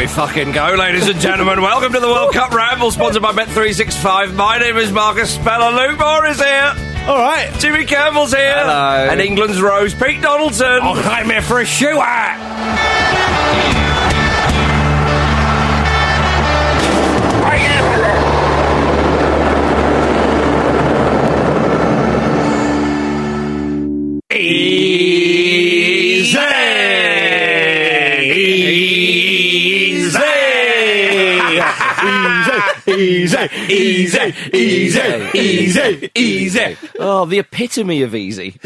we fucking go, ladies and gentlemen. Welcome to the World Cup Ramble, sponsored by Bet365. My name is Marcus Speller. Luke Moore is here. All right. Jimmy Campbell's here. Hello. And England's Rose, Pete Donaldson. Oh, I'm here for a shoot Easy, easy, easy, easy, easy. Oh, the epitome of easy.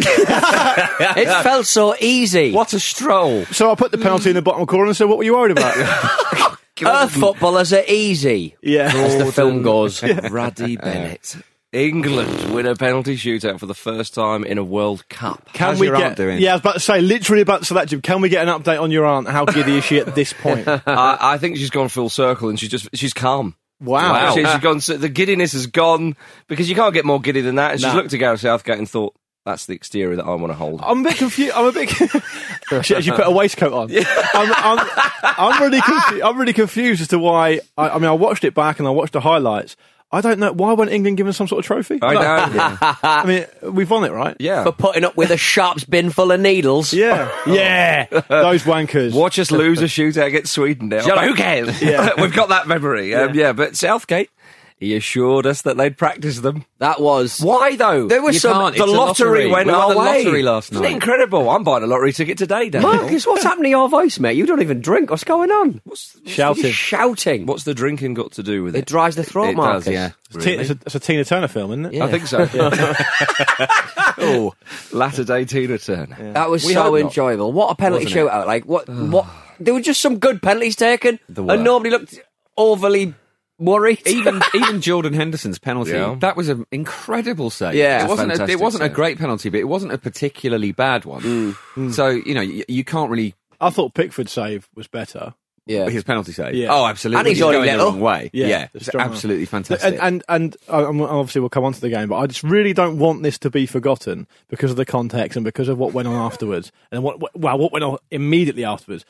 It felt so easy. What a stroll. So I put the penalty in the bottom corner and said, "What were you worried about?" Earth footballers are easy, yeah. as the film goes. Raddy Bennett. England win a penalty shootout for the first time in a World Cup. Can How's we your get? aunt doing? Yeah, I was about to say, literally about to say that, Jim. Can we get an update on your aunt? How giddy is she at this point? I, I think she's gone full circle and she's just she's calm. Wow. She, has ah. gone. so The giddiness has gone because you can't get more giddy than that. And she's No. looked at Gareth Southgate and thought, "That's the exterior that I want to hold." I'm a bit confused. I'm a bit. she actually put a waistcoat on. I'm, I'm, I'm really confused. I'm really confused as to why. I, I mean, I watched it back and I watched the highlights. I don't know why weren't England given some sort of trophy. I Like, know. I mean, we've won it, right? yeah. For putting up with a sharp's bin full of needles. Yeah, yeah. Those wankers. Watch us lose a shootout against Sweden now. Shut who cares? Yeah. We've got that memory. Um, yeah, but Southgate, he assured us that they'd practice them. That was. Why though? There was You some. can't. the It's lottery, lottery. went We won our the way. lottery last Isn't it night. incredible? I'm buying a lottery ticket today, Daniel. Marcus, what's happening to your voice, mate? You don't even drink. What's going on? Shouting. You're shouting. What's the drinking got to do with it? It dries the throat, It Marcus. does, yeah. It's, Tina- it's, a, it's a Tina Turner film, isn't it? I think so. oh, latter day Tina Turner. That was We hope so not. enjoyable. What a penalty Wasn't shootout! Like what? what? There were just some good penalties taken, and nobody looked overly worried. even even Jordan Henderson's penalty Yeah. that was an incredible save. Yeah. it wasn't a, it wasn't a great penalty, but it wasn't a particularly bad one. Mm. So you know you, you can't really. I thought Pickford's save was better. Yeah. his penalty save. Yeah. Oh, absolutely. And he's only going the little. wrong way. Yeah, Yeah, it's absolutely fantastic. And and and obviously we'll come on to the game, but I just really don't want this to be forgotten because of the context and because of what went on afterwards, and what, what well what went on immediately afterwards.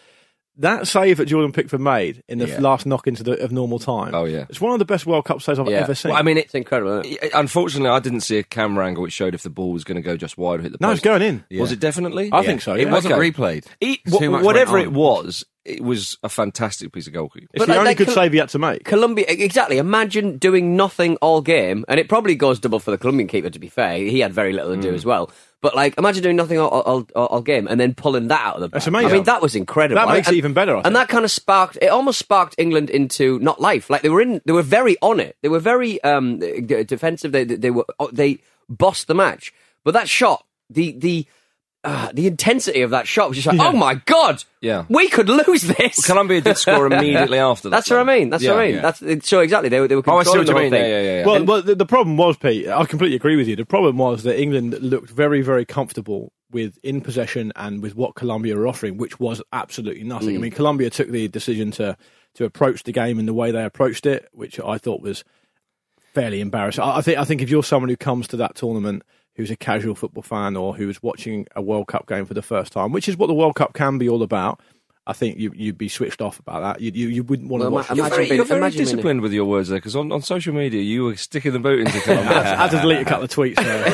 That save that Jordan Pickford made in the Yeah. last knock into the of normal time. Oh, yeah. it's one of the best World Cup saves I've Yeah. ever seen. Well, I mean, It's incredible. Isn't it? it- unfortunately, I didn't see a camera angle which showed if the ball was going to go just wide or hit the no, post. it's going in. Was it definitely? I think so. it wasn't Okay. replayed. It- Too wh- much whatever it was, it was a fantastic piece of goalkeeping. It's But the like- only like good Col- save he had to make. Colombia, exactly. Imagine doing nothing all game, and it probably goes double for the Colombian keeper. To be fair, he had very little to Mm. do as well. But like, imagine doing nothing all, all, all, all game and then pulling that out of the. That's amazing. I mean, that was incredible. That makes it even better, I and that kind of sparked. It almost sparked England into not life. Like they were in. They were very on it. They were very um, defensive. They, they were. They bossed the match. But that shot, the the. Uh, the intensity of that shot was just like, oh my god, Yeah. we could lose this. Colombia did score immediately after that. That's what I mean. That's what I mean. Yeah. That's so exactly. They were they were Oh, I controlling see what the you whole mean. thing. Yeah, yeah, yeah. Well, well the, the problem was, Pete. I completely agree with you. The problem was that England looked very, very comfortable with in possession and with what Colombia were offering, which was absolutely nothing. I mean, Colombia took the decision to to approach the game in the way they approached it, which I thought was fairly embarrassing. I, I think I think if you're someone who comes to that tournament who's a casual football fan or who's watching a World Cup game for the first time, which is what the World Cup can be all about. I think you, you'd be switched off about that. You, you, you wouldn't want to Well, watch. ima- it. You're Imagine very, being- you're very disciplined with your words there, because on, on social media you were sticking the boot into I had to delete a couple of tweets. There.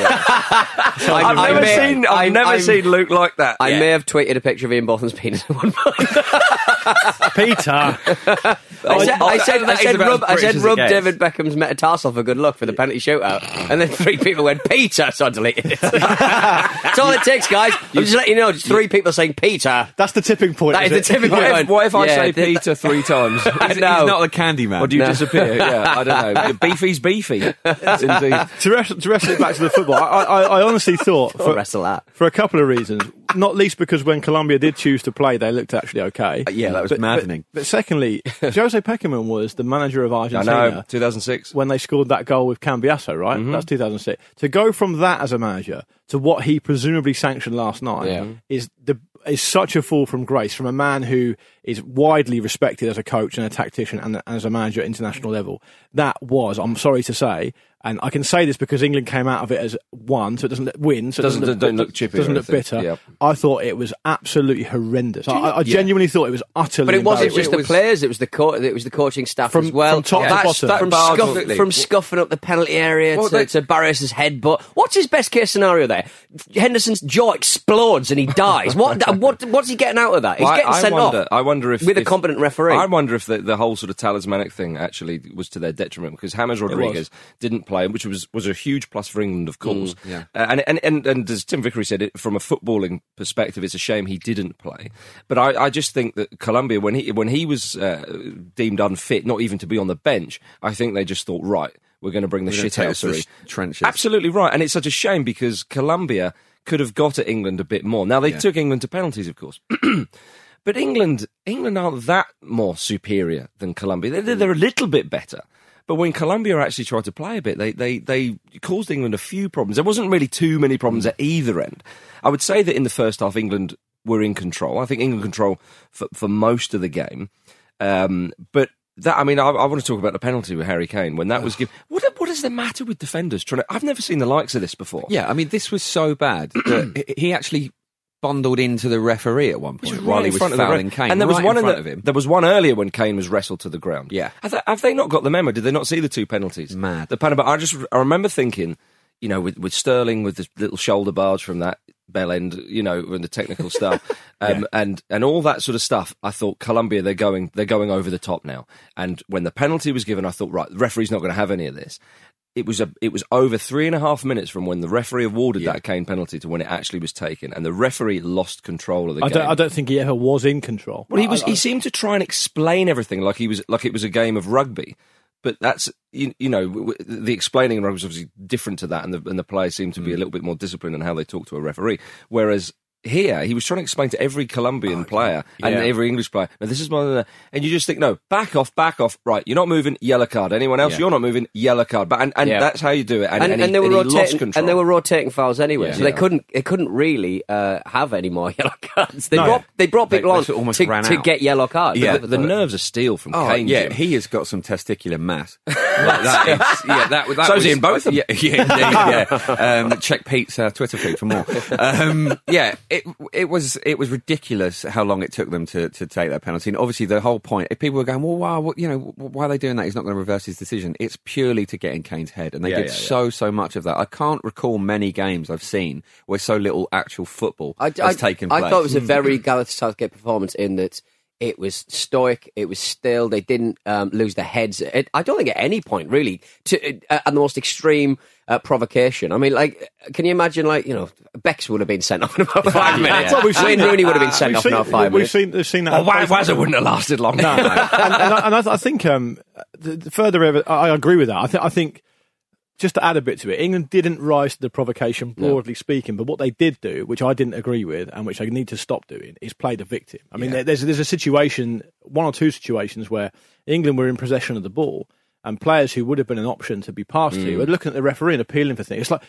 I, I've I never may- seen. I've I- never I'm- seen Luke like that. I Yeah. may have tweeted a picture of Ian Botham's penis at one point. Peter. I said, I said, I said, about rub, I said, as it rub gets. David Beckham's metatarsal for good luck for the penalty shootout, and then three people went Peter, so I deleted it. That's all it takes, guys. I'm just letting you know, just three people saying Peter. That's the tipping point. That is is the it? tipping What point. if, what if I Yeah, say th- Peter three times? He's, he's not the candy man. Or do you No. disappear? Yeah, I don't know. Beefy's beefy. Indeed. to, wrestle, to wrestle it back to the football, I, I, I honestly thought I'll for, wrestle that. for a couple of reasons. Not least because when Colombia did choose to play, they looked actually okay. yeah, that was But- but- maddening. But, secondly, Jose Pekerman was the manager of I Argentina know. 2006. when they scored that goal with Cambiasso, right? Mm-hmm. That's 2006. To go from that as a manager to what he presumably sanctioned last night Yeah. is the is such a fall from grace from a man who is widely respected as a coach and a tactician and, and as a manager at international level. That was, I'm sorry to say, and I can say this because England came out of it as one, so it doesn't win, so it Doesn't- doesn't, don't look chippy doesn't look bitter. Yep. I thought it was absolutely horrendous. I, I genuinely thought it was utterly. But it wasn't just It the was- players; it was the co- it was the coaching staff From- as well. from top to That's- bottom. from, That scuff, from scuffing up the penalty area Well, to, they- to Barrios's headbutt. What's his best case scenario there? Henderson's jaw explodes and he dies. what? what? What's he getting out of that? He's Well, I- getting I sent wonder, off. I wonder if with a competent referee. I wonder if the, the whole sort of talismanic thing actually was to their detriment because James Rodriguez didn't play, which was, was a huge plus for England, of course. yeah. Uh, and, and and and as Tim Vickery said, it, from a footballing perspective, it's a shame he didn't play. But I, I just think that Colombia, when he when he was uh, deemed unfit, not even to be on the bench, I think they just thought, right, we're going to bring the We're shit out of the trenches. Absolutely right, and it's such a shame because Colombia could have got at England a bit more. Now they Yeah. took England to penalties, of course. But England, England aren't that more superior than Colombia. They're, they're a little bit better. But when Colombia actually tried to play a bit, they, they, they caused England a few problems. There wasn't really too many problems at either end. I would say that in the first half, England were in control. I think England control for, for most of the game. Um, but that, I mean, I, I want to talk about the penalty with Harry Kane when that was given. What, what is the matter with defenders trying to? I've never seen the likes of this before. Yeah, I mean, this was so bad that he- he actually bundled into the referee at one point was while he was front of the fouling ref. Kane. And there was right one in front the, of him. There was one earlier when Kane was wrestled to the ground. Yeah. have they, have they not got the memo? Did they not see the two penalties? Mad. The Panama. I just I remember thinking, you know, with, with Sterling with the little shoulder barge from that bell end, you know, and the technical stuff, um, and and all that sort of stuff. I thought Colombia they're going they're going over the top now. And when the penalty was given, I thought right, the referee's not going to have any of this. It was a it was over three and a half minutes from when the referee awarded that Kane penalty to when it actually was taken, and the referee lost control of the I game. don't, I don't think he ever was in control. Well, he was. I- he seemed to try and explain everything like he was like it was a game of rugby. But that's you, you know the explaining in rugby is obviously different to that, and the and the players seem to be hmm. a little bit more disciplined in how they talk to a referee. Whereas here he was trying to explain to every Colombian player and Yeah. every English player, no, this is my, and you just think, no, back off, back off. Right, you're not moving, yellow card. Anyone else, Yeah. you're not moving, yellow card. But and, and Yeah. that's how you do it. And, and, and, and he, they were and he lost rotating, control. and they were rotating fouls anyway, Yeah. so they couldn't they couldn't really uh, have any more yellow cards. They No. brought they brought They- people they on almost to, ran to get yellow cards. Yeah. the, the nerves are steel from Oh, Kane. yeah, he has got some testicular mass. Like, that is, yeah, that, that So's was, he in both of them. Yeah, yeah, indeed, yeah. Um, check Pete's uh, Twitter feed for more. Um, yeah, it it was it was ridiculous how long it took them to, to take that penalty. And obviously, the whole point, if people were going, well, wow, what, you know, why are they doing that? He's not going to reverse his decision. It's purely to get in Kane's head, and they Yeah, did yeah, yeah. so so much of that. I can't recall many games I've seen where so little actual football I, has I, taken I place. thought it was a hmm. very Gareth Southgate performance in that it was stoic, it was still, they didn't um, lose their heads. It, I don't think at any point really, to uh, and the most extreme uh, provocation. I mean, like, can you imagine, like, you know, Bex would have been sent off in about five minutes. Well, we've seen Wayne. Rooney would have been sent We've off seen, in about five we've minutes. seen, we've seen that. Oh, at Waz- Wazza wouldn't have lasted long. No, no. and, and, I, and I, I think um, the, the further ever, I, I agree with that. I think I think just to add a bit to it, England didn't rise to the provocation, broadly speaking. But what they did do, which I didn't agree with, and which they need to stop doing, is play the victim. I mean, there, there's there's a situation, one or two situations where England were in possession of the ball, and players who would have been an option to be passed to mm. were looking at the referee and appealing for things. It's like,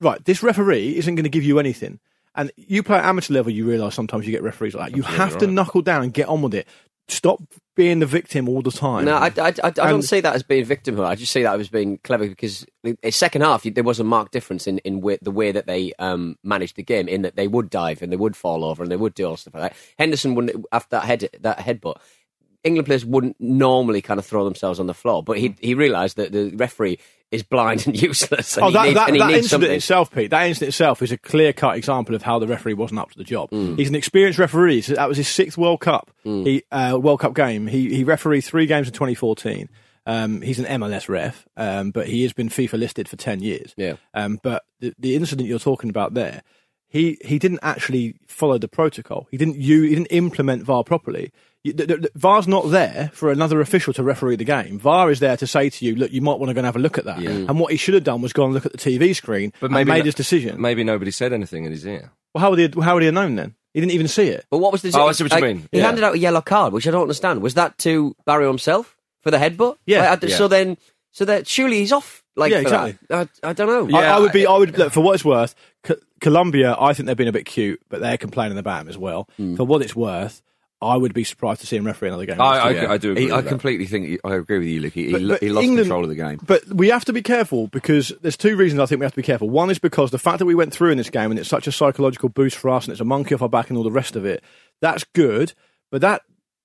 right, this referee isn't going to give you anything. And you play at amateur level, you realise sometimes you get referees like that. You have to knuckle down and get on with it. Stop being the victim all the time. No, I, I, I, I don't see that as being victimhood. I just see that as being clever because the second half there was a marked difference in, in way, the way that they um, managed the game. In that they would dive and they would fall over and they would do all stuff like that. Henderson wouldn't after that head that headbutt. England players wouldn't normally kind of throw themselves on the floor, but he he realised that the referee is blind and useless. And Oh, he that, needs, that, and he that needs incident something. itself, Pete, that incident itself is a clear cut example of how the referee wasn't up to the job. Mm. He's an experienced referee. So that was his sixth World Cup, he, uh, World Cup game. He, he refereed three games in 2014. Um, he's an MLS ref, um, but he has been FIFA listed for 10 years. Yeah. Um, but the, the incident you're talking about there, he, he didn't actually follow the protocol. He didn't you he didn't implement VAR properly. You, the, the, the- VAR's not there for another official to referee the game. VAR is there to say to you, look, you might want to go and have a look at that. And what he should have done was go and look at the TV screen But and maybe made no- his decision. Maybe nobody said anything in his ear. Well, how would he how would he have known then? He didn't even see it. But what was the? Oh, I see what you like, mean. He Yeah. handed out a yellow card, which I don't understand. Was that to Barry himself for the headbutt? Yeah. Like, I- Yeah. So then, so that surely he's off. Like Yeah, exactly. I, I don't know. I, Yeah, I would be. I would look for what it's worth. Co- Colombia, I think they've been a bit cute, but they're complaining about him as well. Hmm. For what it's worth, I would be surprised to see him referee another game. I, I, I do agree. He- I that. completely think I agree with you, Luke. He, he But- lo- but he lost England- control of the game. But we have to be careful because there's two reasons I think we have to be careful. One is because the fact that we went through in this game and it's such a psychological boost for us and it's a monkey off our back and all the rest of it, that's good. But that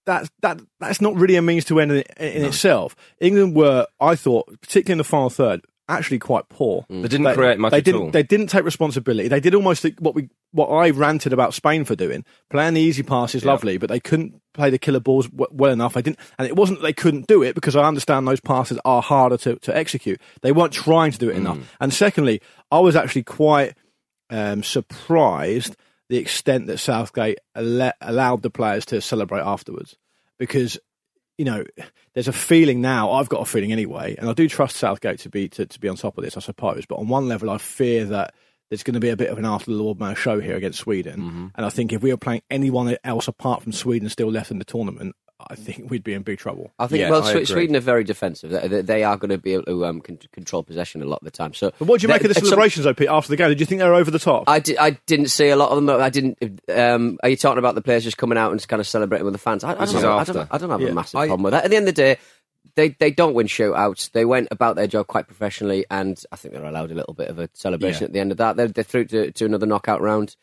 that that that's not really a means to end in, in itself. England were, I thought, particularly in the final third, actually quite poor. They didn't create much They at didn't. all. They didn't take responsibility. They did almost what we what I ranted about Spain for doing. Playing the easy pass is lovely, but they couldn't play the killer balls w- well enough. I didn't, and it wasn't that they couldn't do it because I understand those passes are harder to, to execute. They weren't trying to do it enough. And secondly, I was actually quite um, surprised the extent that Southgate alle- allowed the players to celebrate afterwards because you know, there's a feeling now. I've got a feeling anyway, and I do trust Southgate to be to, to be on top of this, I suppose. But on one level, I fear that there's going to be a bit of an after the Lord Mayor show here against Sweden. Mm-hmm. And I think if we were playing anyone else apart from Sweden still left in the tournament, I think we'd be in big trouble. I think Yeah, well, I Swe- agree. Sweden are very defensive. They, they- they are going to be able to um, con- control possession a lot of the time. So, But what do you make of the celebrations, though, Pete, after the game? Did you think they were over the top? I, di- I didn't see a lot of them. I didn't. Um, are you talking about the players just coming out and just kind of celebrating with the fans? I, I, don't, know, I, don't, I don't have Yeah. a massive I- problem with that. At the end of the day, they, they don't win shootouts. They went about their job quite professionally, and I think they're allowed a little bit of a celebration Yeah. at the end of that. They're, they're through to, to another knockout round.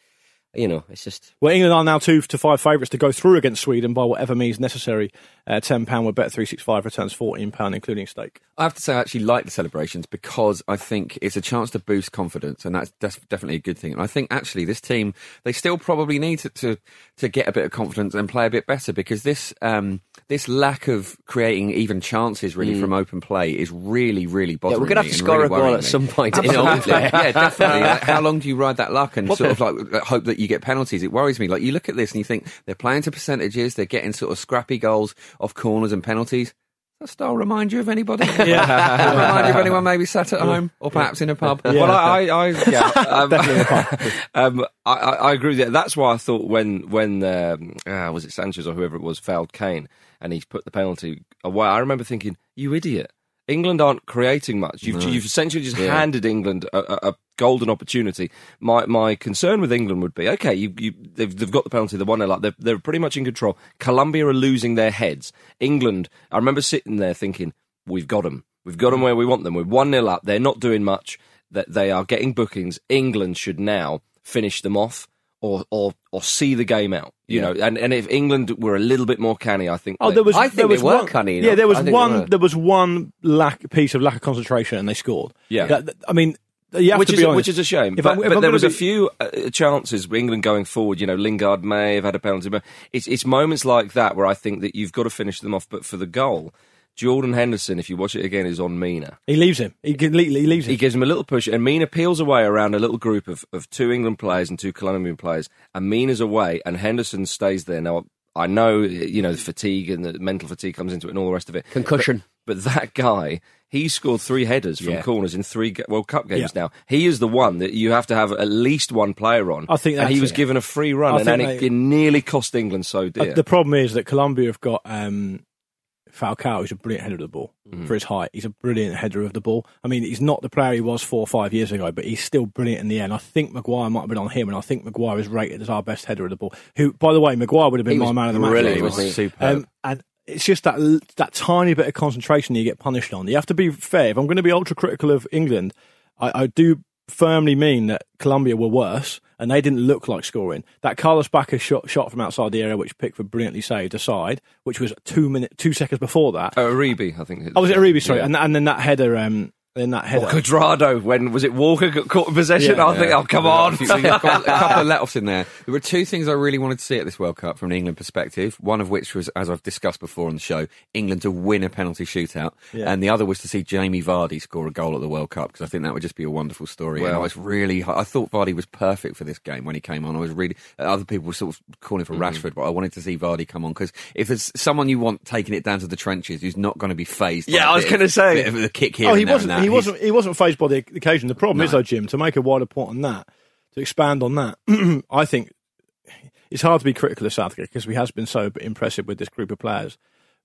You know, it's just Well, England are now two to five favourites to go through against Sweden by whatever means necessary. Uh, Ten pound with bet three six five returns fourteen pound, including stake. I have to say, I actually like the celebrations because I think it's a chance to boost confidence, and that's, that's definitely a good thing. And I think actually this team they still probably need to to, to get a bit of confidence and play a bit better because this um, this lack of creating even chances really from open play is really really yeah, bothering we're going to have to score really a goal at me. some point. in yeah, definitely. How long do you ride that luck and sort of like hope that you get penalties? It worries me. Like you look at this and you think they're playing to percentages, they're getting sort of scrappy goals off corners and penalties. Does that style remind you of anybody? yeah. remind you of anyone maybe sat at home or perhaps in a pub? Yeah. Well, I, I, I yeah, um, Definitely a pub. um, I, I I agree with that. That's why I thought when when um, ah, was it Sanchez or whoever it was fouled Kane and he put the penalty away. I remember thinking, "You idiot! England aren't creating much. You've, you've essentially just handed England a, a, a golden opportunity." My my concern with England would be, okay, you, you they've, they've got the penalty, the one 0 up. They're, they're pretty much in control. Colombia are losing their heads. England, I remember sitting there thinking, "We've got them. We've got them where we want them. We're one 0 up. They're not doing much. That they are getting bookings. England should now finish them off." Or, or, or see the game out, you know, and, and if England were a little bit more canny, I think. Oh, they- there was. I think there they was one, canny Yeah, there was I think they one. There was one lack piece of lack of concentration, and they scored. Yeah. That- I mean, which to is a, honest. which is a shame. If but I'm- if but I'm there gonna was a few uh, chances with England going forward. You know, Lingard may have had a penalty, but it's it's moments like that where I think that you've got to finish them off. But for the goal, Jordan Henderson, if you watch it again, is on Mina. He leaves him. He, can- he leaves him. He gives him a little push, and Mina peels away around a little group of, of two England players and two Colombian players, and Mina's away, and Henderson stays there. Now, I know, you know, the fatigue and the mental fatigue comes into it and all the rest of it. Concussion. But that guy, he scored three headers from Yeah. corners in three World Cup games Yeah. now. He is the one that you have to have at least one player on. I think and he was it. given a free run, I and, it, they- nearly cost England so Uh, dear. the problem is that Colombia have got um, Falcao, who's a brilliant header of the ball Mm. for his height. He's a brilliant header of the ball. I mean, he's not the player he was four or five years ago, but he's still brilliant in the end. I think Maguire might have been on him, and I think Maguire is rated as our best header of the ball. Who, by the way, Maguire would have been He my man of the match. wasn't he? Superb. Um, and it's just that that tiny bit of concentration you get punished on. You have to be fair. If I'm going to be ultra critical of England, I, I do firmly mean that Colombia were worse and they didn't look like scoring. That Carlos Bacca shot, shot from outside the area, which Pickford brilliantly saved aside, which was two minute two seconds before that. oh, Uribe, I think. Oh, was it Uribe? Sorry, Yeah. and, and then that header. Um, then that header. Or Cuadrado, when was it Walker got caught in possession? Yeah. I think, oh, come on. So you've got a couple of let-offs in there. There were two things I really wanted to see at this World Cup from an England perspective. One of which was, as I've discussed before on the show, England to win a penalty shootout, Yeah. and the other was to see Jamie Vardy score a goal at the World Cup because I think that would just be a wonderful story. and I was really, I thought Vardy was perfect for this game when he came on. I was really, other people were sort of calling for mm-hmm. Rashford, but I wanted to see Vardy come on because if there's someone you want taking it down to the trenches who's not going to be phased, Yeah, I was gonna say. bit of a kick here. Oh, and he there and wasn't. He wasn't. He wasn't phased by the occasion. The problem is, though, Jim, to make a wider point on that, to expand on that, I think it's hard to be critical of Southgate because he has been so impressive with this group of players.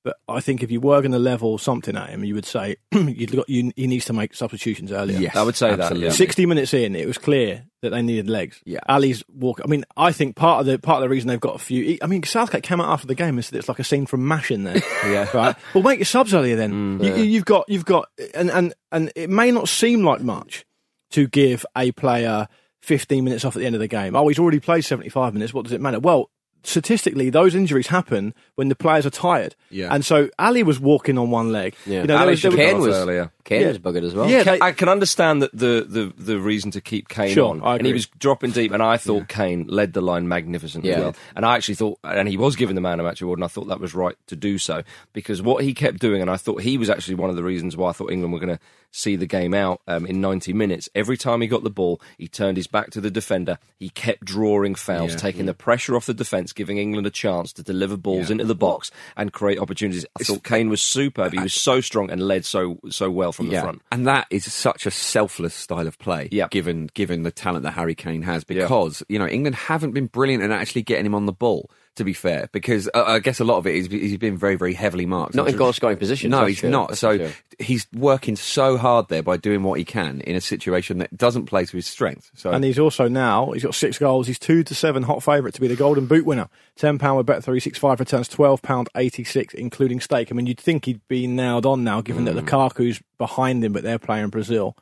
But I think if you were going to level something at him, you would say you'd got, you, he needs to make substitutions earlier. Yes, I would say that, yeah. 60 minutes in, it was clear that they needed legs. Yeah. Alli's walk. I mean, I think part of the part of the reason they've got a few. I mean, Southgate came out after the game and said it's like a scene from Mash in there. Yeah. Right. Well, make your subs earlier then. Mm. you, you- You've got you've got and and and it may not seem like much to give a player 15 minutes off at the end of the game. Oh, he's already played 75 minutes. What does it matter? Well. Statistically, those injuries happen when the players are tired, Yeah. and so Alli was walking on one leg. Yeah. You know, there Alli was, there was- Kane was earlier. Kane Yeah. was buggered as well. Yeah, they- I can understand that the, the, the reason to keep Kane Sure, on, I and he was dropping deep, and I thought Kane led the line magnificently Yeah. well, and I actually thought, and he was given the man of match award, and I thought that was right to do so because what he kept doing, and I thought he was actually one of the reasons why I thought England were going to see the game out um, in 90 minutes. Every time he got the ball, he turned his back to the defender, he kept drawing fouls, Yeah. taking the pressure off the defence, giving England a chance to deliver balls into the box and create opportunities. I thought Kane was superb. He was so strong and led so so well from the front. And that is such a selfless style of play, Yeah. given given the talent that Harry Kane has. Because you know England haven't been brilliant in actually getting him on the ball. To be fair, because uh, I guess a lot of it is he's been very very heavily marked. Not in goal scoring position. No, he's true. not. That's So true. he's working so hard there by doing what he can in a situation that doesn't play to his strength. So And he's also now he's got six goals. He's two to seven hot favourite to be the Golden Boot winner. Ten pound with Bet three six five returns twelve pound eighty six, including stake. I mean, you'd think he'd be nailed on now, given Mm. that Lukaku's behind him, but they're playing Brazil.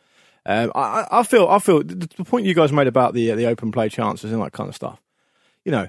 Um, I, I- I feel, I feel the, the point you guys made about the uh, the open play chances and that kind of stuff. You know,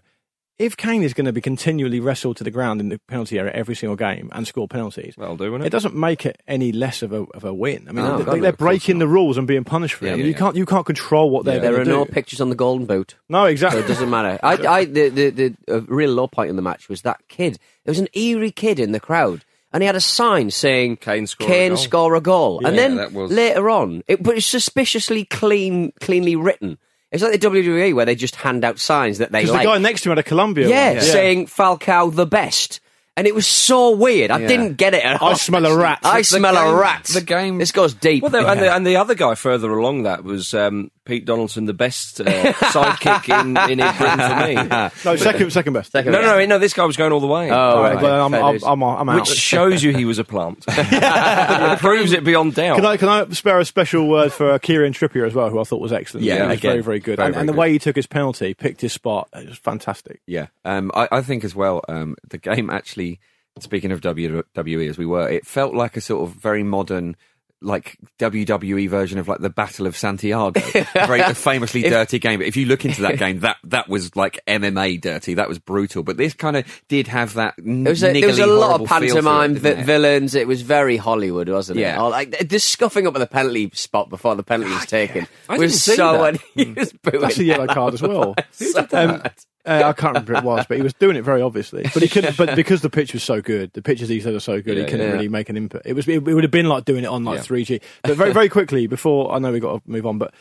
if Kane is going to be continually wrestled to the ground in the penalty area every single game and score penalties, Well, doing it It doesn't make it any less of a of a win. I mean, No, they, they're breaking the rules and being punished for Yeah, it. yeah, you yeah. can't you can't control what they're There are do. no pictures on the golden boot. No, So exactly. it doesn't matter. I, I, the, the, the uh, real low point in the match was that kid. There was an eerie kid in the crowd, and he had a sign saying Kane score a goal." score a goal. and Yeah, then was- later on, it, was suspiciously clean, cleanly written. It's like the WWE where they just hand out signs that they Because like. the guy next to him had a Colombia. yeah, one. saying Falcao the best. and it was so weird. I Yeah. didn't get it. At I smell a rat. I The smell game- a rat. the game- This goes deep. Well, there, and, the, and the other guy further along that was um, Pete Donaldson, the best uh, sidekick in, in Britain for me. No, second, second best. Second No, no, no, no, this guy was going all the way. Oh, All right. right, well, I'm, I'm. I'm, I'm out. Which shows you he was a plant. it proves it beyond doubt. Can I can I spare a special word for uh, Kieran Trippier as well, who I thought was excellent. Yeah, he was again, very very good, very, and, very and the good. way he took his penalty, picked his spot, it was fantastic. Yeah, um, I, I think as well. Um, the game actually, speaking of WWE, as we were, it felt like a sort of very modern. Like WWE version of like the Battle of Santiago, very famously dirty game. But if you look into that game, that that was like MMA dirty. That was brutal. But this kind of did have that. There was a, there was a lot of pantomime vi- vi- villains. It was very Hollywood, wasn't it? Yeah. Oh, like the- the scuffing up of the penalty spot before the penalty was taken I was didn't see so. that. He was booing. That's a yellow card as well. So Um, bad. Uh, I can't remember it was, but he was doing it very obviously. But he couldn't. but because the pitch was so good, the pitches he said are so good, Yeah, he couldn't yeah. really make an input. It was. It, would have been like doing it on like Yeah. three G. But very very quickly before I know we have got to move on, but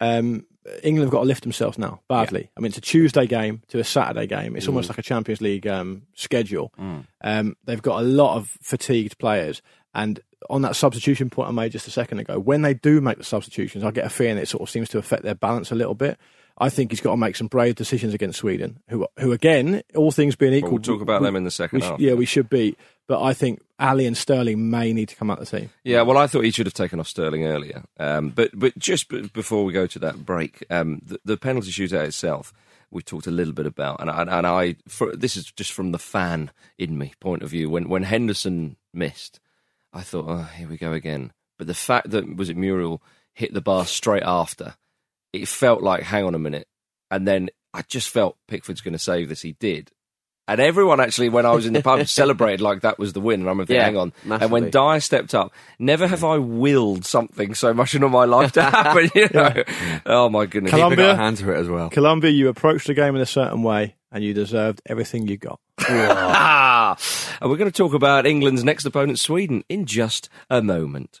um, England have got to lift themselves now badly. I mean, it's a Tuesday game to a Saturday game. It's almost like a Champions League um, schedule. Um, they've got a lot of fatigued players, and on that substitution point I made just a second ago, when they do make the substitutions, I get a feeling it sort of seems to affect their balance a little bit. I think he's got to make some brave decisions against Sweden, who, who again, all things being equal, we'll talk about we- them in the second we sh- half. yeah, we should beat. But I think Alli and Sterling may need to come out of the team. Yeah, well, I thought he should have taken off Sterling earlier. Um, but but just b- before we go to that break, um, the, the penalty shootout itself, we talked a little bit about, and I, and I for, this is just from the fan in me point of view. When when Henderson missed, I thought, oh, here we go again. But the fact that was it Muriel hit the bar straight after, it felt like, hang on a minute, and then I just felt Pickford's going to save this. He did. And everyone actually, when I was in the pub, celebrated like that was the win. And I'm thinking, Yeah, hang on. And when Dier stepped up, never have I willed something so much in all my life to happen. You know? Oh my goodness. Colombia- Keeper got a hand it as well. Colombia, you approached the game in a certain way, and you deserved everything you got. And we're going to talk about England's next opponent, Sweden, in just a moment.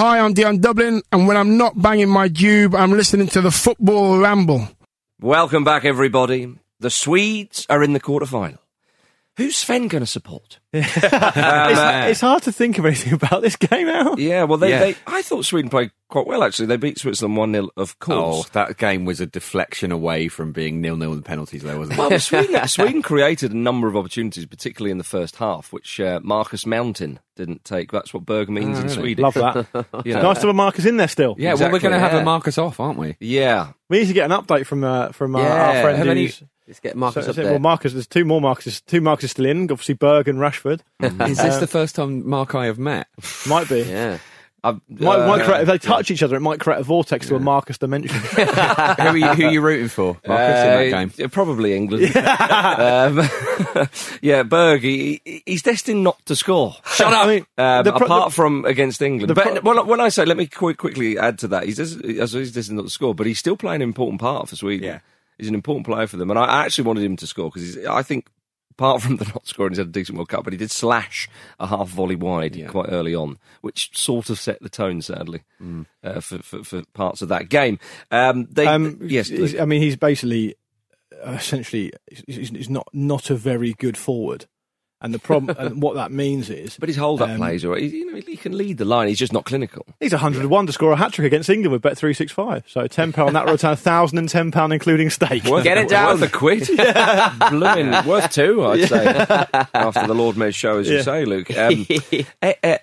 Hi, I'm Dion Dublin, and when I'm not banging my dube, I'm listening to the Football Ramble. Welcome back, everybody. The Swedes are in the quarterfinal. Who's Sven going to support? it's, it's hard to think of anything about this game now. Yeah, well, they, Yeah. they I thought Sweden played quite well, actually. They beat Switzerland 1 0, of Oh, course. that game was a deflection away from being nil nil in the penalties, though, wasn't it? Well, Sweden, Sweden created a number of opportunities, particularly in the first half, which uh, Marcus Mountain didn't take. That's what Berg means Oh, in really? Swedish. Love that. You know. nice to have Marcus in there still. yeah, well, we're going to have a Marcus off, aren't we? Yeah. We need to get an update from uh, from uh, Yeah, our friend have any- who's. Let's get Marcus so- up so- there. well, Marcus, there's two more Marcuses. Two Marcuses still in. Obviously, Berg and Rashford. Is this the first time Mark I have met? Might be. yeah. I've, Might, uh, might create, if they touch each other, it might create a vortex to a Marcus dimension. who, are you, who are you rooting for, Marcus, in that Uh, game? Probably England. um, yeah, Berg, he, he- he's destined not to score. Shut up. I mean, Um, pro- apart the- from against England. the But pro- well, when I say, let me quick, quickly add to that, he's, he's destined not to score, but he's still playing an important part for Sweden. He's an important player for them. And I actually wanted him to score because I think, apart from the not scoring, he's had a decent World Cup, but he did slash a half volley wide Yeah. quite early on, which sort of set the tone, sadly, Mm. uh, for, for, for parts of that game. Um, they, um, yes, I mean, he's basically uh, essentially he's, he's not not a very good forward, and the problem and what that means is But his hold up Um, plays, or he, you know, he can lead the line. He's just not clinical. he's 101 to score a hat trick against England with Bet three six five. So ten pound that return thousand and ten pound including stake. Get it down. Worth a quid. Blooming worth two, I'd say. After the Lord Mayor's show, as you say, Luke. Um, e- E-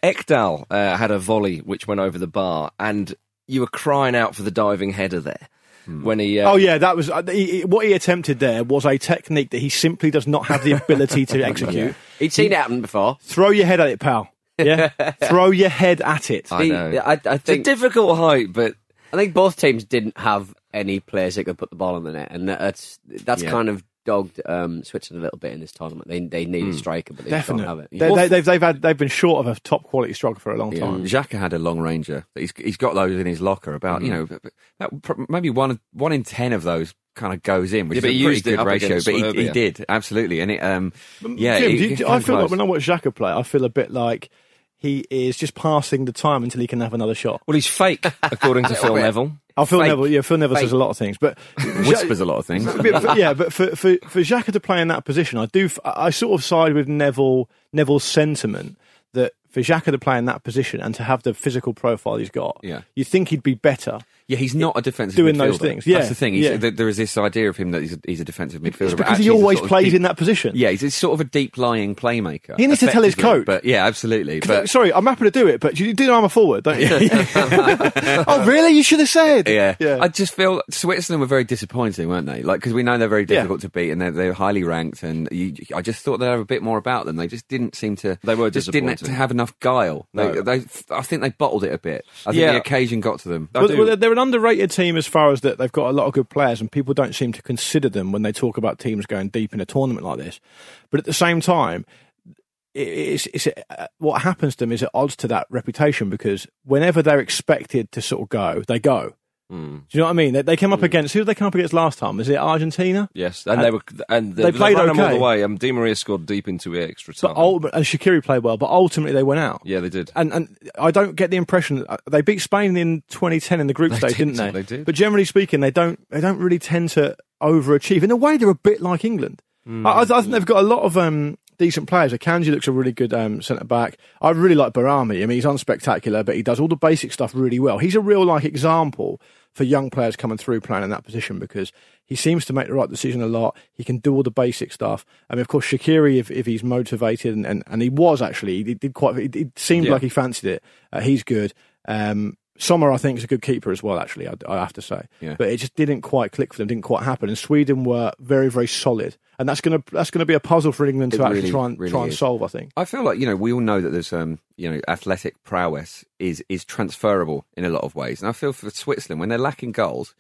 Ekdal uh, had a volley which went over the bar, and you were crying out for the diving header there when he. Uh, Oh yeah, that was uh, he, he- what he attempted there was a technique that he simply does not have the ability to execute. He'd seen it happen before. Throw your head at it, pal. Yeah, throw your head at it. I He- know. I, I It's a difficult height, but I think both teams didn't have any players that could put the ball in the net, and that's that's Yeah. kind of dogged um, Switzerland a little bit in this tournament. They they need a striker, but they just don't have it. they, Yeah. they, they've they've had they've been short of a top quality striker for a long time. Xhaka had a long ranger. He's he's got those in his locker. About you know, about, pr- maybe one one in ten of those kind of goes in, which Yeah, but is he a pretty used it good up ratio. against But he, Serbia. he did absolutely, and it um yeah. Jim, it- do you- it do- came I feel like when I watch Xhaka play, I feel a bit like he is just passing the time until he can have another shot. well, he's fake, according to Phil. Neville. Oh, I feel Fake. Neville, yeah, Phil Neville says a lot of things, but whispers a lot of things. but yeah, but for, for for Xhaka to play in that position, I do. f- I sort of side with Neville Neville's sentiment that for Xhaka to play in that position and to have the physical profile he's got, Yeah. you think he'd be better. Yeah, he's not a defensive Doing midfielder. those things, yeah, That's the thing. Yeah. there- is this idea of him that he's a, he's a defensive midfielder. It's because he always plays deep- in that position. Yeah, he's, sort of a deep lying playmaker. He needs to tell his coach. But yeah, absolutely. But Sorry, I'm happy to do it, but you do know I'm a forward, don't you? oh, really? You should have said. Yeah. yeah. I just feel Switzerland were very disappointing, weren't they? Like because we know they're very Yeah. difficult to beat and they're, they're highly ranked, and you, I just thought they'd have a bit more about them. They just didn't seem to. They were just didn't have enough guile. No. they, I think they bottled it a bit. I think Yeah. the occasion got to them. Well, well, they're- they're an underrated team as far as that they've got a lot of good players, and people don't seem to consider them when they talk about teams going deep in a tournament like this. But at the same time, it's, it's uh, what happens to them is at odds to that reputation because whenever they're expected to sort of go, they go. Hmm. Do you know what I mean? They, they came up against who did they come up against last time? Was it Argentina? Yes, and, And- they were, and they played ran them all okay. the way. Um, Di Maria scored deep into extra time. But and Shaqiri played well, but ultimately they went out. yeah, they did. And and I don't get the impression uh, they beat Spain in 2010 in the group They stage, did, didn't they? they did. But generally speaking, they don't they don't really tend to overachieve. In a way, they're a bit like England. Hmm. I, I think they've got a lot of um, decent players. Akanji looks a really good um, centre back. I really like Behrami. I mean, he's unspectacular, but he does all the basic stuff really well. He's a real like example for young players coming through playing in that position because he seems to make the right decision a lot. He can do all the basic stuff. I mean, of course, Shaqiri, if, if he's motivated, and, and, and he was actually, he did quite, it, it seemed Yeah. like he fancied it. Uh, he's good. Um, Sommer, I think, is a good keeper as well. Actually, I, I have to say, Yeah. but it just didn't quite click for them. Didn't quite happen. And Sweden were very, very solid, and that's gonna that's gonna be a puzzle for England to It actually really- try and really try and is. solve. I think. I feel like you know we all know that there's um you know athletic prowess is is transferable in a lot of ways, and I feel for Switzerland when they're lacking goals,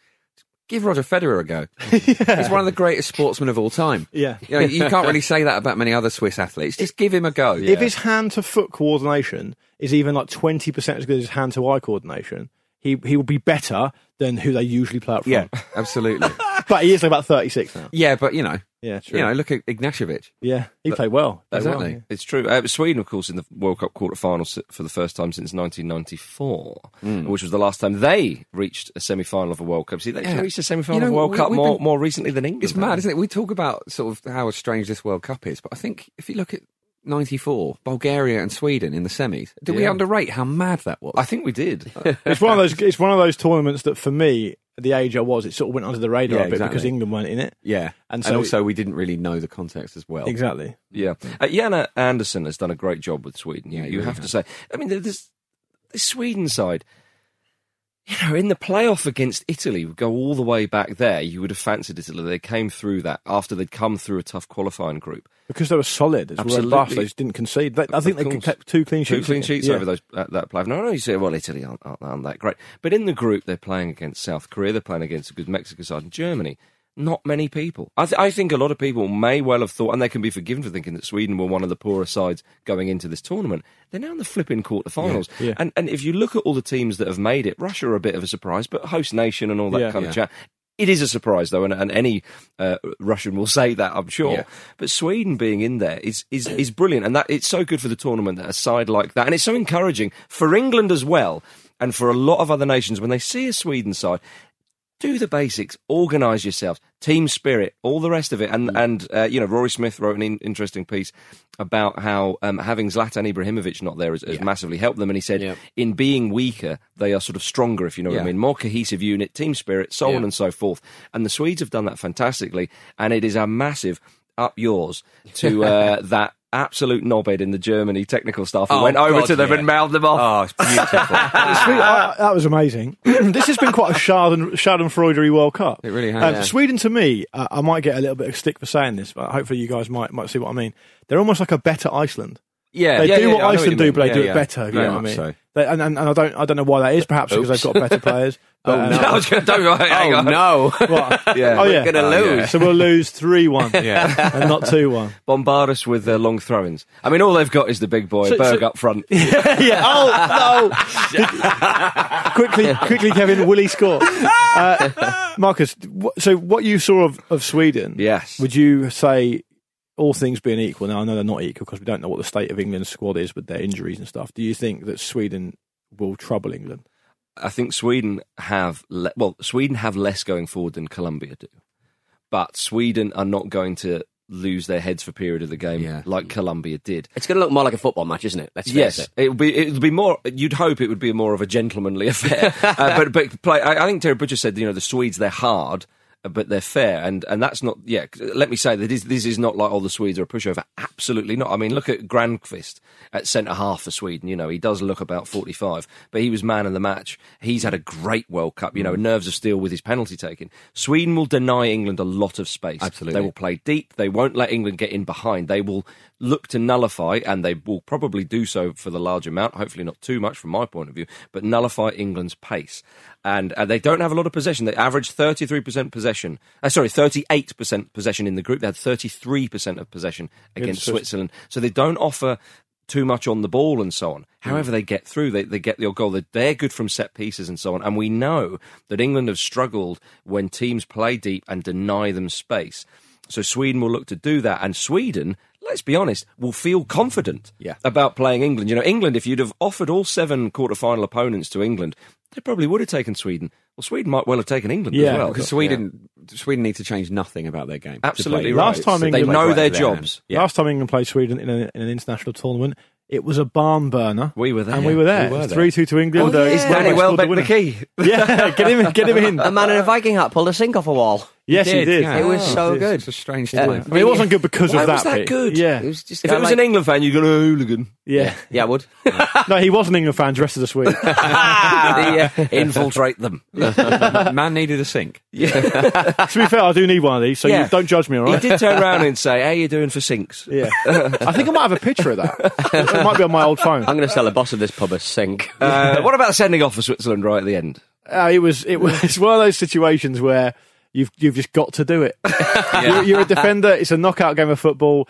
give Roger Federer a go. He's one of the greatest sportsmen of all time. Yeah. you know you can't really say that about many other Swiss athletes. Just give him a go. If his hand to foot coordination is even like twenty percent as good as his hand to eye coordination, he he will be better than who they usually play up front. Yeah, absolutely. but he is about 36 now. Yeah, but you know, Yeah, true. you know, look at Ignashevich. yeah, he played well. Played well, Exactly. yeah. It's true. Uh, Sweden, of course, in the World Cup quarter-finals for the first time since 1994, Hmm. which was the last time they reached a semi-final of a World Cup. See, they Yeah. reached a semi-final You of a World we- Cup we've more, been- more recently than England. It's mad, isn't it? We talk about sort of how strange this World Cup is, but I think if you look at '94, Bulgaria and Sweden in the semis, did we Yeah. underrate how mad that was? I think we did. It's one of those. It's one of those tournaments that, for me, the age I was, it sort of went under the radar Yeah, a bit because. England weren't in it. yeah, And and, so- also we didn't really know the context as well. Exactly. Yeah, uh, Janne Andersson has done a great job with Sweden. You, Yeah, he you really have to say. I mean, this the Sweden side. You know, in the playoff against Italy, we go all the way back there. You would have fancied Italy. They came through that after they'd come through a tough qualifying group. Because they were solid, as Absolutely. robust. They just didn't concede. They, I think they kept two clean sheets. Two clean sheets they? over those uh, that play. No, no, you say, well, Italy aren't, aren't, aren't that great, but in the group they're playing against South Korea. They're playing against a good Mexico side and Germany. Not many people. I, th- I think a lot of people may well have thought, and they can be forgiven for thinking that Sweden were one of the poorer sides going into this tournament. They're now in the flipping quarterfinals, Yeah, yeah. and and if you look at all the teams that have made it, Russia are a bit of a surprise, but host nation and all that Yeah. kind of chat. It is a surprise, though, and, and any uh, Russian will say that, I'm sure. Yeah. But Sweden being in there is, is is brilliant, and that it's so good for the tournament that a side like that, and it's so encouraging for England as well, and for a lot of other nations when they see a Sweden side. Do the basics, organise yourselves, team spirit, all the rest of it, and and uh, you know Rory Smith wrote an in- interesting piece about how um, having Zlatan Ibrahimovic not there has, has massively helped them, and he said Yeah. in being weaker they are sort of stronger, if you know what I mean, more cohesive unit, team spirit, so on and so forth. And the Swedes have done that fantastically, and it is a massive up yours to uh, that absolute knobhead in the Germany technical staff who Oh, went over God, to them yeah. and mouthed them off. Oh, it's beautiful. Uh, that was amazing. this has been quite a Schaden, Schadenfreudery World Cup. It really has, Um, yeah. Sweden, to me, uh, I might get a little bit of stick for saying this, but hopefully you guys might might see what I mean. They're almost like a better Iceland. yeah, They yeah, do yeah, what I Iceland you do, mean. but they Yeah, do yeah. it better. you know what I mean? so. They, and, and, and I don't I don't know why that is. Perhaps because they've got better players. But, um, I was gonna- don't- hang Oh on. no! what? Yeah. Oh yeah, We're gonna Oh, lose. yeah. So we'll lose three one, Yeah. and not two one. Bombard us with their long throw-ins. I mean, all they've got is the big boy So- Berg so- up front. yeah. Oh no! quickly, quickly, Kevin. Will he score? Uh, Marcus. wh- So, what you saw of, of Sweden? Yes. Would you say, all things being equal? Now, I know they're not equal because we don't know what the state of England's squad is with their injuries and stuff. Do you think that Sweden will trouble England? I think Sweden have le- well, Sweden have less going forward than Colombia do, but Sweden are not going to lose their heads for a period of the game Yeah. like Colombia did. It's going to look more like a football match, isn't it? Let's face Yes, it. it would be. It would be more. You'd hope it would be more of a gentlemanly affair. uh, but but play. I, I think Terry Butcher said, you know, the Swedes they're hard, but they're fair, and and that's not. Yeah, let me say that this, this is not like oh the Swedes are a pushover. Absolutely not. I mean, look at Granqvist at centre half for Sweden. You know, he does look about forty five, but he was man of the match. He's had a great World Cup. You know, mm. nerves of steel with his penalty taking. Sweden will deny England a lot of space. Absolutely. they will play deep. They won't let England get in behind. They will look to nullify, and they will probably do so for the large amount. Hopefully, not too much from my point of view, but nullify England's pace. And uh, they don't have a lot of possession. They average 33% possession. Uh, sorry, 38% possession in the group. They had 33% of possession against Switzerland. So they don't offer too much on the ball and so on. However, they get through. They, they get the odd goal. They're, they're good from set pieces and so on. And we know that England have struggled when teams play deep and deny them space. So Sweden will look to do that. And Sweden, let's be honest, will feel confident Yeah. about playing England. You know, England, if you'd have offered all seven quarter-final opponents to England, they probably would have taken Sweden. Well, Sweden might well have taken England Yeah, as well. Because Sweden, Sweden need to change nothing about their game. to play. Absolutely Last time they England know their jobs. Yeah. Last time England played Sweden in, a, in an international tournament, it was a barn burner. We were there. and we were there. We were there. Three two to England. Oh, Uh, yeah. Is Danny Welbeck scored the winner. key? Yeah, get him, get him in. A man in a Viking hat pulled a sink off a wall. Yes, he did. yeah. It was Oh, so Yes. good. It's a strange Yeah. time. I mean, it wasn't good because Why of that. It was that bit. good? Yeah, It was just If it was like, an England fan, you'd go, oh, hooligan. yeah. yeah, I would. No, he was an England fan dressed as a Swede. the, uh, infiltrate them. Man needed a sink. Yeah. to be fair, I do need one of these, so Yeah. you don't judge me, all He right? did turn around and say, how you doing for sinks? Yeah, I think I might have a picture of that. It might be on my old phone. I'm going to sell the boss of this pub a sink. Uh, what about sending off for Switzerland right at the end? Uh, it was it was one of those situations where you've you've just got to do it. you're, you're a defender. It's a knockout game of football.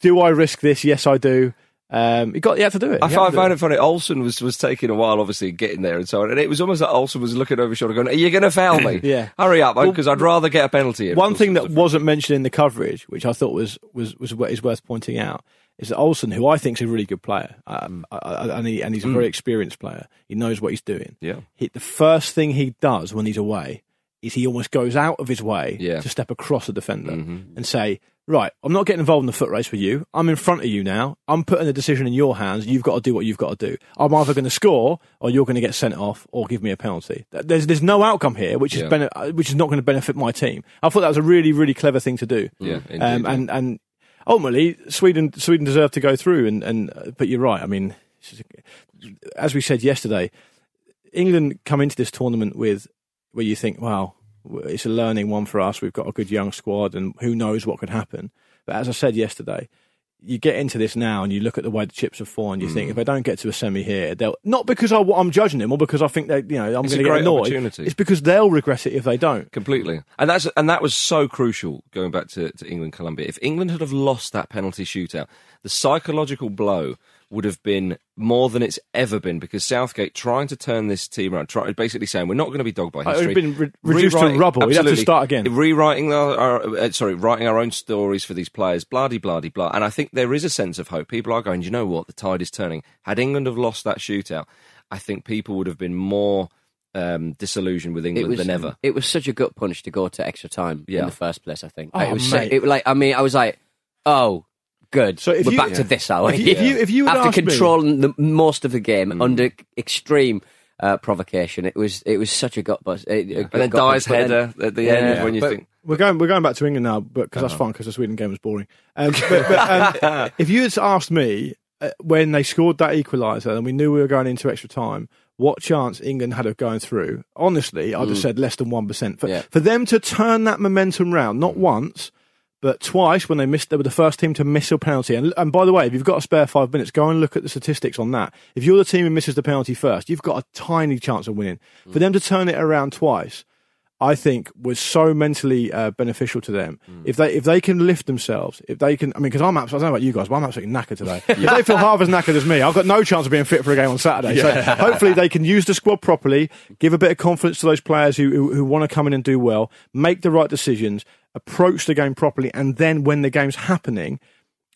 Do I risk this? Yes, I do. Um, he got he had to do it. I found, found it funny. Olsson was, was taking a while, obviously, getting there and so on. And it was almost like Olsson was looking over his shoulder going, Are you going to foul me? Yeah. Hurry up, because I'd rather get a penalty. in." One thing that wasn't mentioned in the coverage, which I thought was was was is worth pointing out, is that Olsson, who I think is a really good player, um, and, he, and he's a very experienced player. He knows what he's doing. Yeah. He, the first thing he does when he's away is he almost goes out of his way Yeah. to step across the defender and say, "Right, I'm not getting involved in the foot race with you. I'm in front of you now. I'm putting the decision in your hands. You've got to do what you've got to do. I'm either going to score or you're going to get sent off or give me a penalty. There's there's no outcome here, which is Yeah. bene- uh, which is not going to benefit my team. I thought that was a really really clever thing to do. Yeah, indeed, um, yeah. and and ultimately Sweden Sweden deserved to go through. And and uh, but you're right. I mean, a- as we said yesterday, England come into this tournament with where you think, wow, it's a learning one for us. We've got a good young squad, and who knows what could happen. But as I said yesterday, you get into this now and you look at the way the chips have fallen. You Mm. think if they don't get to a semi here, they'll not because I, am judging them or because I think that you know I'm going to get annoyed. It's because they'll regret it if they don't. Completely, and that's and that was so crucial. Going back to, to England Colombia, if England had have lost that penalty shootout, the psychological blow would have been more than it's ever been because Southgate trying to turn this team around, try, basically saying we're not going to be dogged by history. It would have been re- reduced to rubble. We'd have to start again. Rewriting our, our uh, sorry, writing our own stories for these players, blah de blah de blah. And I think there is a sense of hope. People are going, you know what? The tide is turning. Had England have lost that shootout, I think people would have been more um, disillusioned with England was than ever. It was such a gut punch to go to extra time Yeah. in the first place. I think Oh, it was so, it, like I mean I was like, oh, good. So if we're you- back to this, are we? If you- if you- if you had after asked me- controlling the, most of the game under extreme uh, provocation, it was it was such a gut buzz. It, a And then Dier's but then- header at the end Yeah. when you But think, we're going we're going back to England now, but because that's fun because the Sweden game was boring. Um, but, but, um, if you had asked me uh, when they scored that equaliser and we knew we were going into extra time, what chance England had of going through? Honestly, I'd have said less than one percent. For Yeah. for them to turn that momentum round, not once. But twice when they missed, they were the first team to miss a penalty. And, and by the way, if you've got a spare five minutes, go and look at the statistics on that. If you're the team who misses the penalty first, you've got a tiny chance of winning. For them to turn it around twice, I think was so mentally uh, beneficial to them. If they if they can lift themselves, if they can, I mean, because I'm absolutely, I don't know about you guys, but I'm absolutely knackered today. If they feel half as knackered as me, I've got no chance of being fit for a game on Saturday. So hopefully they can use the squad properly, give a bit of confidence to those players who who, who want to come in and do well, make the right decisions, approach the game properly, and then when the game's happening,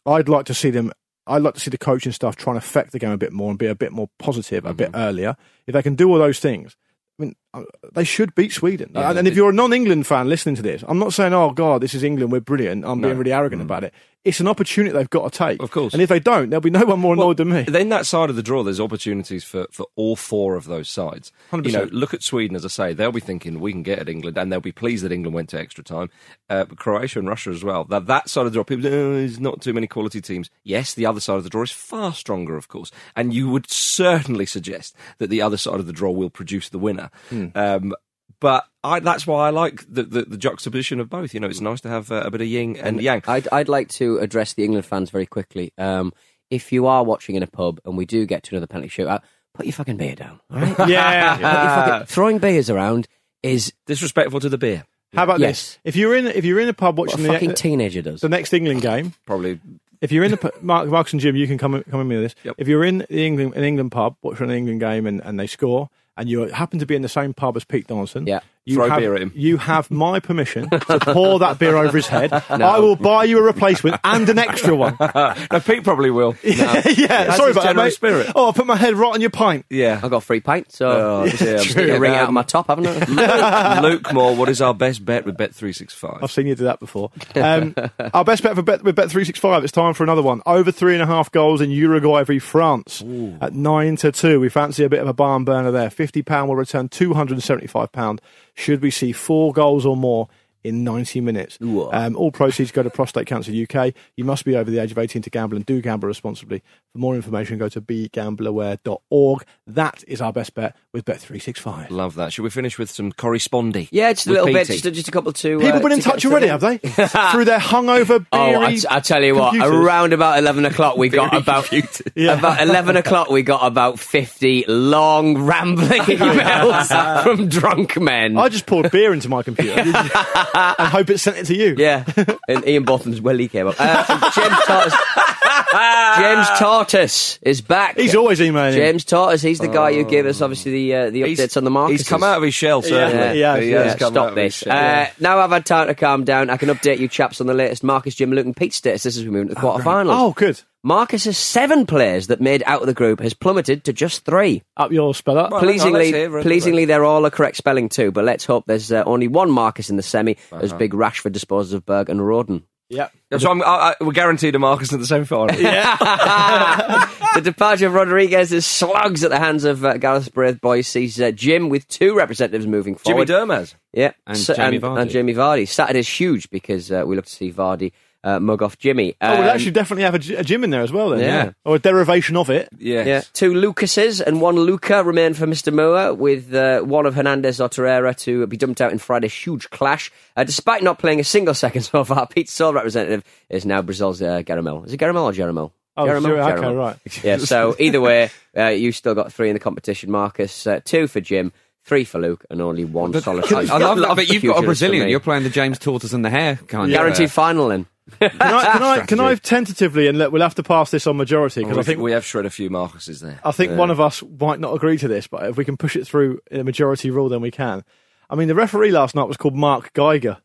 I'd like to see them. I'd like to see the coaching staff try and affect the game a bit more and be a bit more positive, a bit earlier. If they can do all those things, I mean, uh, they should beat Sweden. and, and if you're a non-England fan listening to this, I'm not saying, "Oh God, this is England, we're brilliant." I'm being really arrogant about it. It's an opportunity they've got to take. Of course. And if they don't, there'll be no one more annoyed than me. Then that side of the draw, there's opportunities for, for all four of those sides. You know, look at Sweden, as I say, they'll be thinking we can get at England, and they'll be pleased that England went to extra time. Uh, but Croatia and Russia as well. That that side of the draw, people, oh, there's not too many quality teams. Yes, the other side of the draw is far stronger, of course, and you would certainly suggest that the other side of the draw will produce the winner. Hmm. Um, but I, that's why I like the, the, the juxtaposition of both. You know, it's nice to have uh, a bit of yin and yang. I'd, I'd like to address the England fans very quickly. Um, if you are watching in a pub and we do get to another penalty shootout, put your fucking beer down. All right? yeah. Put your fucking- throwing beers around is Disrespectful to the beer, How about Yes. this? If you're in, if you're in a pub what a watching fucking the, teenager does. the next England game, probably. if you're in the pu- Mark, Marcus and Jim, you can come in- come in with this. Yep. If you're in the England an England pub watching an England game and, and they score, and you happen to be in the same pub as Pete Donaldson, Yeah. You Throw have, beer at him. You have my permission to pour that beer over his head. I will buy you a replacement and an extra one. no, Pete probably will. yeah, sorry about that, mate. spirit. Oh, I put my head right on your pint. Yeah. I got a free pint, so Oh, just yeah, stick a ring out of Um, my top, haven't I? Luke Moore, what is our best bet with Bet365? I've seen you do that before. Um, our best bet for bet with Bet three six five. It's time for another one. Over three and a half goals in Uruguay v France at nine to two. We fancy a bit of a barn burner there. Fifty pound will return two hundred and seventy five pound. Should we see four goals or more? In 90 minutes. Um, all proceeds go to Prostate Cancer UK. You must be over the age of 18 to gamble and do gamble responsibly. For more information, go to begambleaware.org. That is our best bet with Bet365. Love that. Should we finish with some corresponding? yeah, just a with little bit, just, just a couple to. People uh, been in to touch already, the- have they? Through their hungover, Oh, I, beery t- I tell you what, around about 11 o'clock we got about about 11 o'clock we got about 50 long rambling emails from drunk men. I just poured beer into my computer and hope it sent it to you. yeah, and Ian Botham's well he came up. Uh, James us. James Tortoise is back. He's always emailing. James Tortoise. He's the guy who gave us obviously the uh, the updates He's- on the market. He's come out of his shell, certainly. Yeah, he has, He yeah. come out Stop of his this. shell. Uh, now I've had time to calm down. I can update you chaps on the latest Marcus, Jim, Luke, and Pete status. This is we move into the quarterfinals. Oh, good. Marcus's seven players that made out of the group has plummeted to just three. Up your spell up. Well, hang on, pleasingly, let's hear it. pleasingly, they're all a correct spelling too. But let's hope there's uh, only one Marcus in the semi, Uh-huh. as big Rashford disposes of Berg and Rohdén. Yeah. So I'm, I, I, we're guaranteed a Marcus in the semi final. the departure of Rodriguez is slugs at the hands of uh, Gareth Braithwaite sees uh, Jim with two representatives moving forward. Jimmy forward. Durmaz. Yeah, And So- Jamie and, Vardy. and Jamie Vardy. Saturday's huge because uh, we look to see Vardy uh, mug off Jimmy. Oh, we'll Um, actually definitely have a gym in there as well then. Yeah. Or a derivation of it. Yes. Yeah, two Lucases and one Luca remain for Mr. Moore, with uh, one of Hernandez or Torreira to be dumped out in Friday's huge clash. Uh, despite not playing a single second so far, Pete's sole representative is now Brazil's uh, Garamel. Is it Garamel or Jeramel? Oh, Garamel? sure, okay, right. Yeah, so either way, uh, you still got three in the competition, Marcus. Uh, two for Jim, three for Luke, and only one solitary. I love that, but you've got a Brazilian. You're playing the James Tortoise and the hair kind of. Guaranteed final then. Can I, can I, can I tentatively, and look, we'll have to pass this on majority because I think we have shred a few Marcuses there. I think one of us might not agree to this, but if we can push it through in a majority rule, then we can. I mean, the referee last night was called Mark Geiger.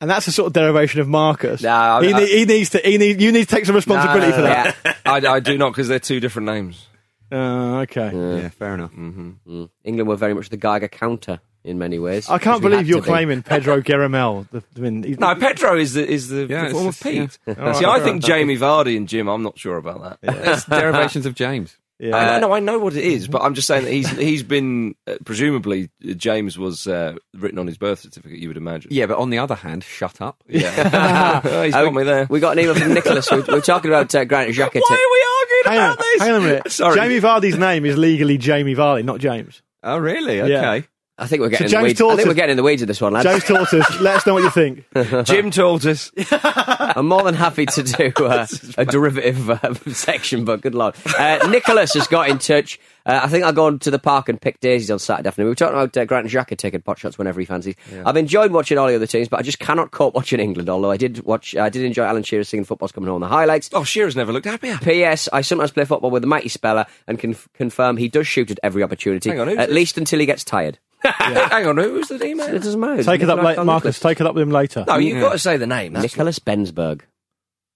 And that's a sort of derivation of Marcus. No, I- he, I- he needs to. He need, you need to take some responsibility for that. Yeah. I, I do not because they're two different names. Uh, okay. Yeah, fair enough. Mm. England were very much the Geiger counter in many ways. I can't believe you're be. claiming Pedro Geromel. The, I mean, No, Pedro is the is the, Yeah, the form of Pete. yeah. See, I think Jamie Vardy and Jim. I'm not sure about that. It's derivations of James. yeah. I know, I know what it is, but I'm just saying that he's he's been uh, presumably uh, James was uh, written on his birth certificate. You would imagine. Yeah, but on the other hand, shut up. Yeah, Oh, he's Uh, got me there. We got an email from Nicholas. We, we're talking about uh, Granit Xhaka. Why are we arguing hang, on, about this? hang on a minute. Sorry, Jamie Vardy's name is legally Jamie Vardy, not James. Oh, really? Yeah. Okay. I think we're getting So in the James weeds. I think we're getting in the weeds of this one, lads. James Tortoise, let us know what you think. Jim Tortoise. I'm more than happy to do uh, a derivative uh, section, but good lord. Uh, Nicholas has got in touch. Uh, I think I'll go to the park and pick daisies on Saturday afternoon. We were talking about uh, Granit Xhaka taking pot shots whenever he fancies. I've enjoyed watching all the other teams, but I just cannot cope watching England. Although I did watch, I did enjoy Alan Shearer singing "Football's Coming Home" on the highlights. Oh, Shearer's never looked happier. P.S. I sometimes play football with the mighty Speller and can f- confirm he does shoot at every opportunity, Hang on, who's at this? least until he gets tired. Hang on, who's the email? It doesn't matter. Take it up Nicolas later, Marcus. Nicholas. Take it up with him later. No, you've got to say the name. That's Nicholas Bensberg.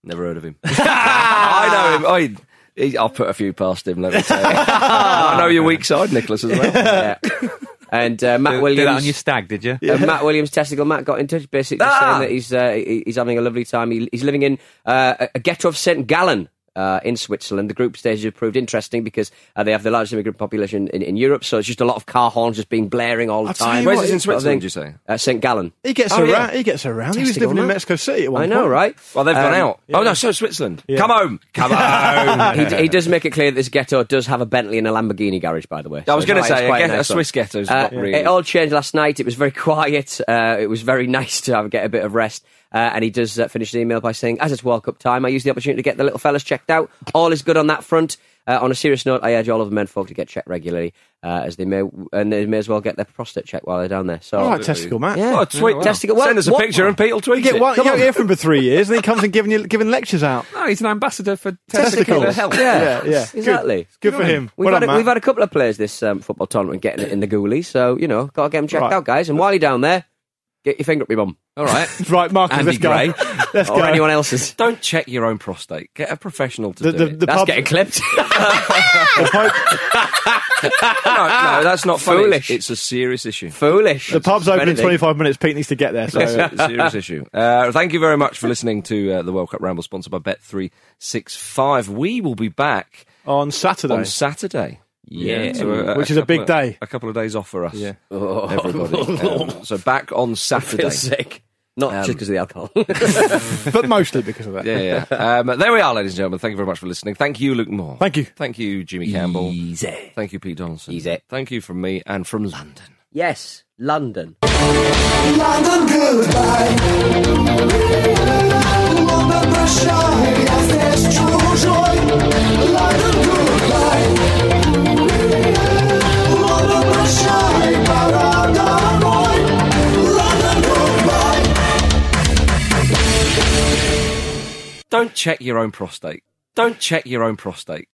Never heard of him. I know him. I, he, I'll put a few past him. Let me tell you. I know your weak side, Nicholas, as well. Yeah. And uh, Matt Williams. did that on your stag, did you? Uh, Matt Williams, testicle. Matt got in touch, basically Ah! saying that he's uh, he- he's having a lovely time. He, he's living in uh, a- a ghetto of St Gallen. Uh, in Switzerland, the group stage has proved interesting because uh, they have the largest immigrant population in, in Europe, so it's just a lot of car horns just being blaring all the I'll time. you Where's what, this in Switzerland, did you say? Uh, St Gallen. He gets Oh, around. yeah. He gets around. He was Testicle, living in. Mexico City at one I know, point. right? Well, they've gone Um, out. Oh, no, so Switzerland. Yeah. Come home. Come home. he, he does make it clear that this ghetto does have a Bentley and a Lamborghini garage, by the way. I was going to say, quite a, get- a nice one. Swiss ghetto's Uh, not really. It all changed last night. It was very quiet. Uh, it was very nice to have, get a bit of rest. Uh, and he does uh, finish the email by saying, as it's World Cup time, I use the opportunity to get the little fellas checked out. All is good on that front. Uh, on a serious note, I urge all of the men folk to get checked regularly, uh, as they may and they may as well get their prostate checked while they're down there. So, All right, testicle, Matt. yeah, Oh, tweet, testicle. Well, Send us a what- picture and Pete will tweet You get it. one, you Come don't on. hear from for three years, and he comes and giving you giving lectures out. No, he's an ambassador for Testicles. testicular health. Yeah, Yeah, yeah. exactly. Good for him. We've, Well had done, a, we've had a couple of players this um, football tournament getting it in the ghoulies, so you know, got to get them checked Right. out, guys. And while you're down there, get your finger up your bum All right. Right, Mark, Andy let's go. Gray. Let's or go. anyone else's. Don't check your own prostate. Get a professional to The, do the, it. the That's pub, getting clipped. the, no, no, that's not funny. Foolish. It's a serious issue. Foolish. the pub's open in Anything. 25 minutes. Pete needs to get there. So It's a serious issue. Uh, thank you very much for listening to uh, the World Cup Ramble, sponsored by Bet365. We will be back on Saturday, on Saturday. Yeah, so which a is a big of, day. A couple of days off for us. Yeah, oh. everybody. Um, so back on Saturday. sick. Not um, just because of the alcohol, but mostly because of that. Yeah, yeah. Um, there we are, ladies and gentlemen. Thank you very much for listening. Thank you, Luke Moore. Thank you. Thank you, Jimmy Campbell. Easy. Thank you, Pete Donaldson. Easy. Thank you from me and from London. Yes, London. London, goodbye. London. Yes, there's true joy. London, goodbye. Don't check your own prostate. Don't check your own prostate.